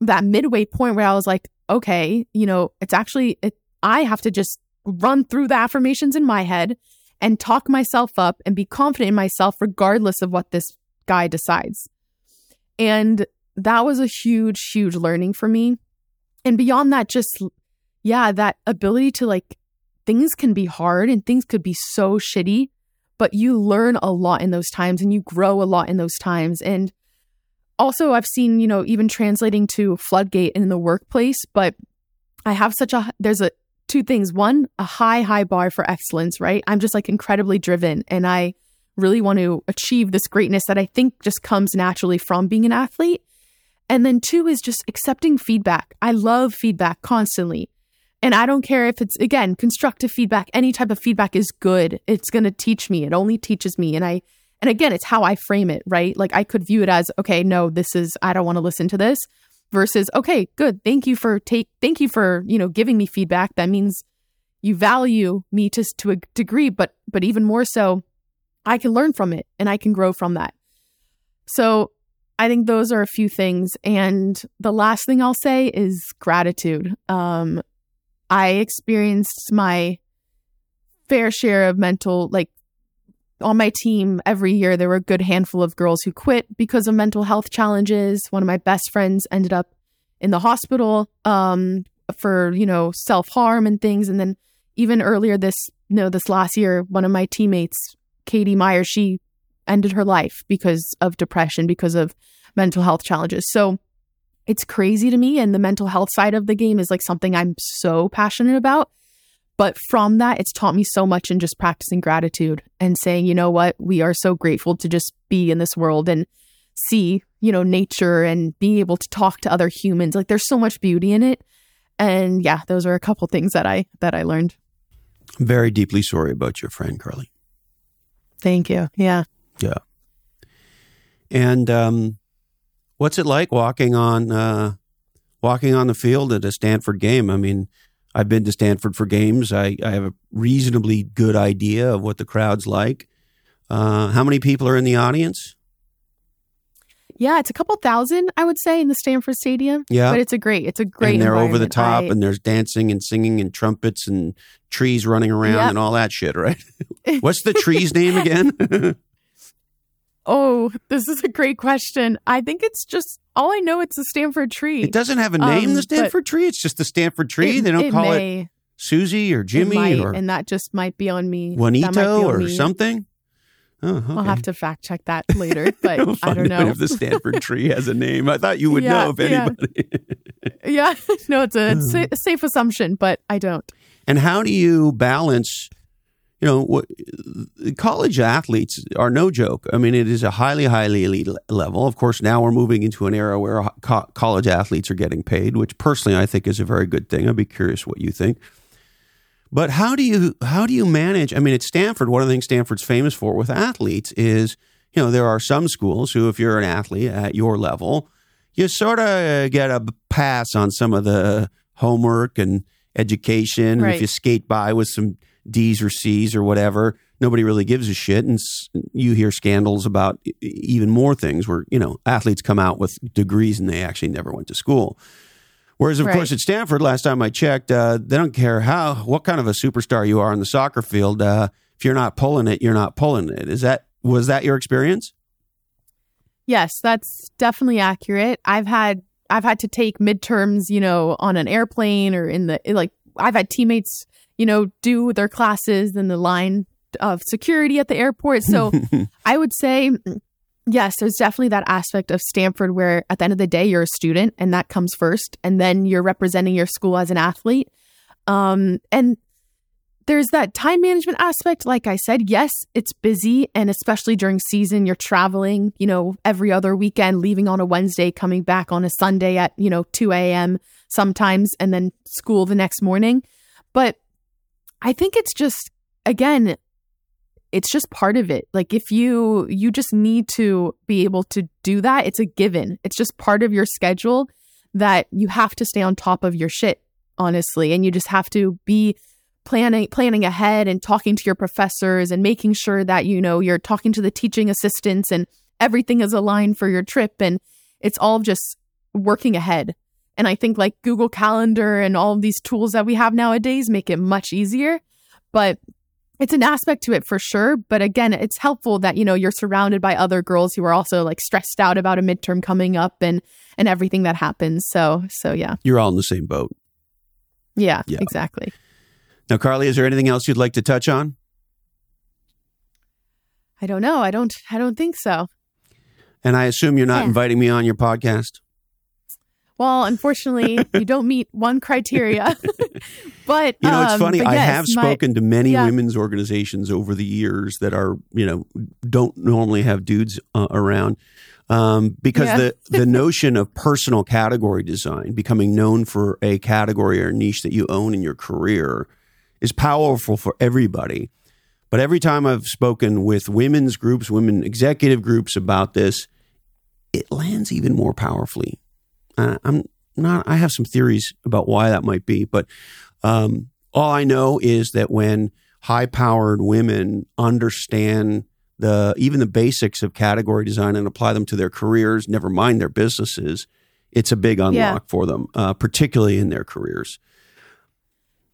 that midway point where I was like, okay, you know, it's actually, it, I have to just run through the affirmations in my head and talk myself up and be confident in myself, regardless of what this guy decides. And that was a huge, huge learning for me. And beyond that, just, yeah, that ability to like, things can be hard and things could be so shitty, but you learn a lot in those times and you grow a lot in those times. And also I've seen, you know, even translating to Floodgate in the workplace, but I have such a there's a two things. One, a high high bar for excellence, right? I'm just like incredibly driven and I really want to achieve this greatness that I think just comes naturally from being an athlete. And then two is just accepting feedback. I love feedback constantly. And I don't care if it's again constructive feedback, any type of feedback is good. It's going to teach me. It only teaches me and I and again, it's how I frame it, right? Like I could view it as, okay, no, this is I don't want to listen to this versus okay, good. Thank you for take thank you for, you know, giving me feedback. That means you value me to to a degree, but but even more so, I can learn from it and I can grow from that. So, I think those are a few things and the last thing I'll say is gratitude. Um I experienced my fair share of mental like on my team every year there were a good handful of girls who quit because of mental health challenges. One of my best friends ended up in the hospital um, for you know self-harm and things. And then even earlier this you know this last year one of my teammates Katie Meyer she ended her life because of depression because of mental health challenges. So it's crazy to me. And the mental health side of the game is like something i'm so passionate about but from that, it's taught me so much in just practicing gratitude and saying, you know what, we are so grateful to just be in this world and see, you know, nature and being able to talk to other humans. Like there's so much beauty in it. And yeah, those are a couple things that I that I learned. I'm very deeply sorry about your friend, Carly. Thank you. Yeah. Yeah. And um, what's it like walking on uh, walking on the field at a Stanford game? I mean, I've been to Stanford for games. I, I have a reasonably good idea of what the crowd's like. Uh, how many people are in the audience? Yeah, it's a couple thousand, I would say, in the Stanford Stadium. Yeah. But it's a great, it's a great. and they're over the top, and there's dancing and singing and trumpets and trees running around Yep. and all that shit, right? What's the tree's name again? oh, this is a great question. I think it's just all I know. It's the Stanford tree. it doesn't have a name, Um, the Stanford tree. It's just the Stanford tree. they don't call it Susie or Jimmy might, or and that just might be on me. That might be Juanito on or me. something. Oh, okay. I'll have to fact check that later, but We'll I don't know. if the Stanford tree has a name. I thought you would Yeah, know if anybody. yeah, no, it's a, it's Hmm. a safe assumption, but I don't. And how do you balance? You know, what college athletes are no joke. I mean, it is a highly, highly elite level. Of course, now we're moving into an era where co- college athletes are getting paid, which personally I think is a very good thing. I'd be curious what you think. But how do you how do you manage? I mean, at Stanford, one of the things Stanford's famous for with athletes is, you know, there are some schools who, if you're an athlete at your level, you sort of get a pass on some of the homework and education. And if you skate by with some D's or C's or whatever, nobody really gives a shit. And you hear scandals about even more things where, you know, athletes come out with degrees and they actually never went to school. Whereas, of Right. course, at Stanford, last time I checked, uh, they don't care how what kind of a superstar you are on the soccer field. Uh, if you're not pulling it, you're not pulling it. Is that was that your experience? Yes, that's definitely accurate. I've had I've had to take midterms, you know, on an airplane or in the like I've had teammates, you know, do their classes and the line of security at the airport. So I would say yes, there's definitely that aspect of Stanford where at the end of the day you're a student and that comes first and then you're representing your school as an athlete. Um and there's that time management aspect. Like I said, yes, it's busy. And especially during season, you're traveling, you know, every other weekend, leaving on a Wednesday, coming back on a Sunday at, you know, 2 a.m. sometimes, and then school the next morning. But I think it's just, again, it's just part of it. Like if you, you just need to be able to do that. It's a given. It's just part of your schedule that you have to stay on top of your shit, honestly. And you just have to be planning planning ahead and talking to your professors and making sure that you know you're talking to the teaching assistants and everything is aligned for your trip and it's all just working ahead and i think like google calendar and all of these tools that we have nowadays make it much easier but it's an aspect to it for sure but again it's helpful that you know you're surrounded by other girls who are also like stressed out about a midterm coming up and and everything that happens so so yeah You're all in the same boat. yeah, Yeah. exactly Now, Carly, is there anything else you'd like to touch on? i don't know i don't i don't think so And I assume you're not Yeah. inviting me on your podcast. Well, unfortunately, you don't meet one criteria. but You know, it's um, funny. I yes, have my- spoken to many yeah. women's organizations over the years that are, you know, don't normally have dudes uh, around um, because Yeah. the the notion of personal category design, becoming known for a category or niche that you own in your career, is powerful for everybody. But every time I've spoken with women's groups, women executive groups about this, it lands even more powerfully. Uh, I'm not. I have some theories about why that might be, but um, all I know is that when high-powered women understand the even the basics of category design and apply them to their careers, never mind their businesses, it's a big unlock Yeah. for them, uh, particularly in their careers.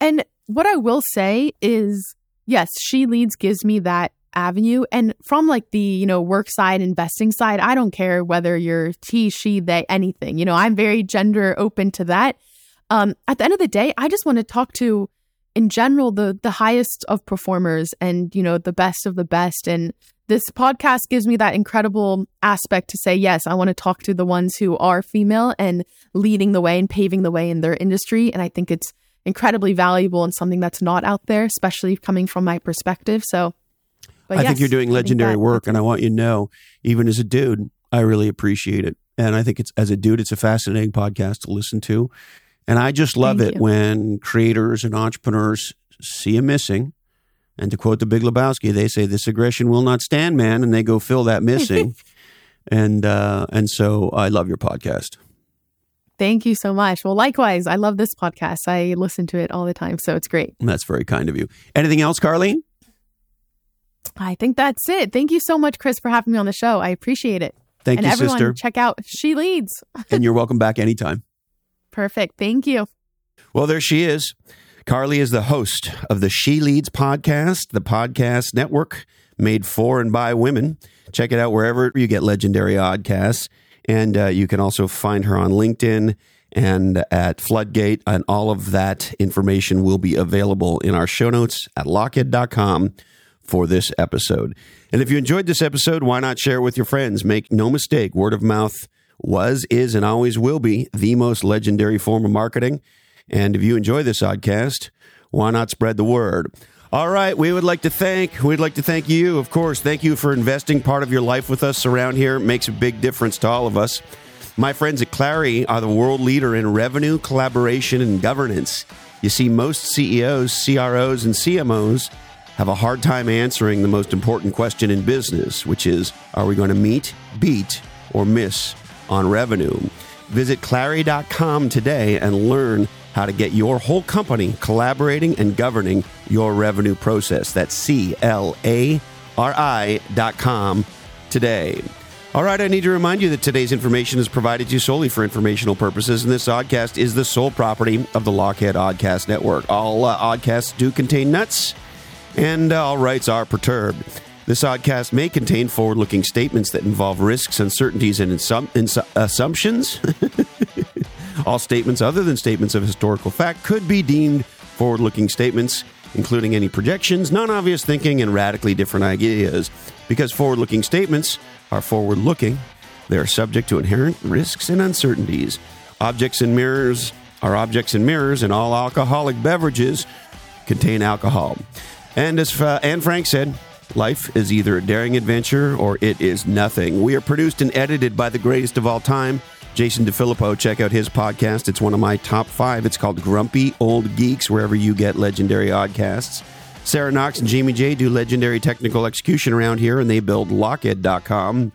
And what I will say is, yes, she leads gives me that avenue. And from like the, you know, work side, investing side, I don't care whether you're he, she, they, anything. You know, I'm very gender open to that. Um, at the end of the day, I just want to talk to in general the the highest of performers and you know the best of the best and this podcast gives me that incredible aspect to say yes i want to talk to the ones who are female and leading the way and paving the way in their industry and i think it's incredibly valuable and something that's not out there especially coming from my perspective so but I yes, think you're doing legendary that- work, and I want you to know, even as a dude, I really appreciate it. And I think it's as a dude, it's a fascinating podcast to listen to. And I just love Thank it you. when creators and entrepreneurs see a missing. And to quote the Big Lebowski, they say, "This aggression will not stand, man," and they go fill that missing. and uh, and so I love your podcast. thank you so much well likewise i love this podcast i listen to it all the time so it's great That's very kind of you. Anything else, Carlene? I think that's it thank you so much chris for having me on the show i appreciate it Thank and you, everyone, sister. check out She Leads. and you're welcome back anytime. Perfect. Thank you. Well, there she is. Carly is the host of the She Leads podcast, the podcast network made for and by women. Check it out wherever you get legendary oddcasts. And uh, you can also find her on LinkedIn and at Floodgate. And all of that information will be available in our show notes at lochhead.com for this episode. And if you enjoyed this episode, why not share it with your friends? Make no mistake, word of mouth was, is, and always will be the most legendary form of marketing. And if you enjoy this podcast, why not spread the word? All right, we would like to thank we'd like to thank you, of course. Thank you for investing part of your life with us around here. It makes a big difference to all of us. My friends at Clari are the world leader in revenue, collaboration, and governance. You see, most CEOs, CROs, and CMOs have a hard time answering the most important question in business, which is are we going to meet, beat, or miss on revenue? Visit clari.com today and learn how to get your whole company collaborating and governing your revenue process. That's C L A R I dot com today. All right, I need to remind you that today's information is provided to you solely for informational purposes, and this oddcast is the sole property of the Lochhead Oddcast Network. All uh, oddcasts do contain nuts, and uh, all rights are perturbed. This oddcast may contain forward looking statements that involve risks, uncertainties, and insum- insu- assumptions. All statements other than statements of historical fact could be deemed forward looking statements, including any projections, non obvious thinking, and radically different ideas. Because forward looking statements are forward looking, they are subject to inherent risks and uncertainties. Objects and mirrors are objects and mirrors, and all alcoholic beverages contain alcohol. And as uh, Anne Frank said, life is either a daring adventure or it is nothing. We are produced and edited by the greatest of all time, Jason DeFilippo. Check out his podcast. It's one of my top five. It's called Grumpy Old Geeks, wherever you get legendary oddcasts. Sarah Knox and Jamie J do legendary technical execution around here, and they build Lochhead.com.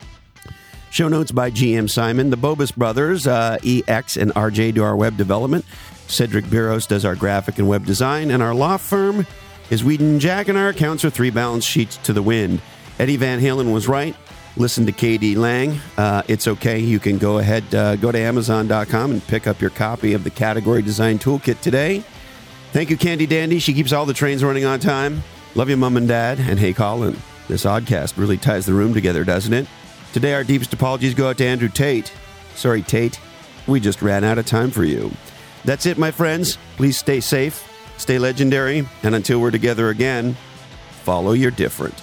Show notes by GM Simon. The Bobus brothers, uh, EX and RJ, do our web development. Cedric Biros does our graphic and web design. And our law firm is Whedon Jack, and our accounts are three balance sheets to the wind. Eddie Van Halen was right. Listen to KD Lang. Uh, it's okay. You can go ahead, uh, go to Amazon.com and pick up your copy of the Category Design Toolkit today. Thank you, Candy Dandy. She keeps all the trains running on time. Love you, Mom and Dad. And hey, Colin, this oddcast really ties the room together, doesn't it? Today, our deepest apologies go out to Andrew Tate. Sorry, Tate. We just ran out of time for you. That's it, my friends. Please stay safe, stay legendary, and until we're together again, follow your different.